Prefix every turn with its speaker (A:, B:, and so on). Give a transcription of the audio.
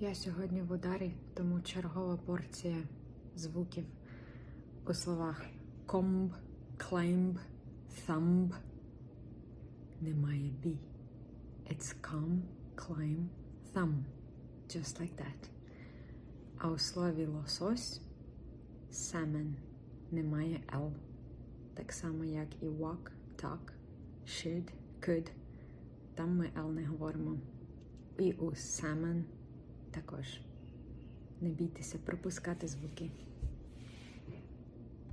A: Я сьогодні в ударі, тому чергова порція звуків у словах комб, клеймб, thumb немає бі. It's come, climb, thumb. Just like that. А у слові лосось salmon немає L. Так само, як і walk, talk, should, could. Там ми L не говоримо. І у salmon також. Не бійтеся пропускати звуки.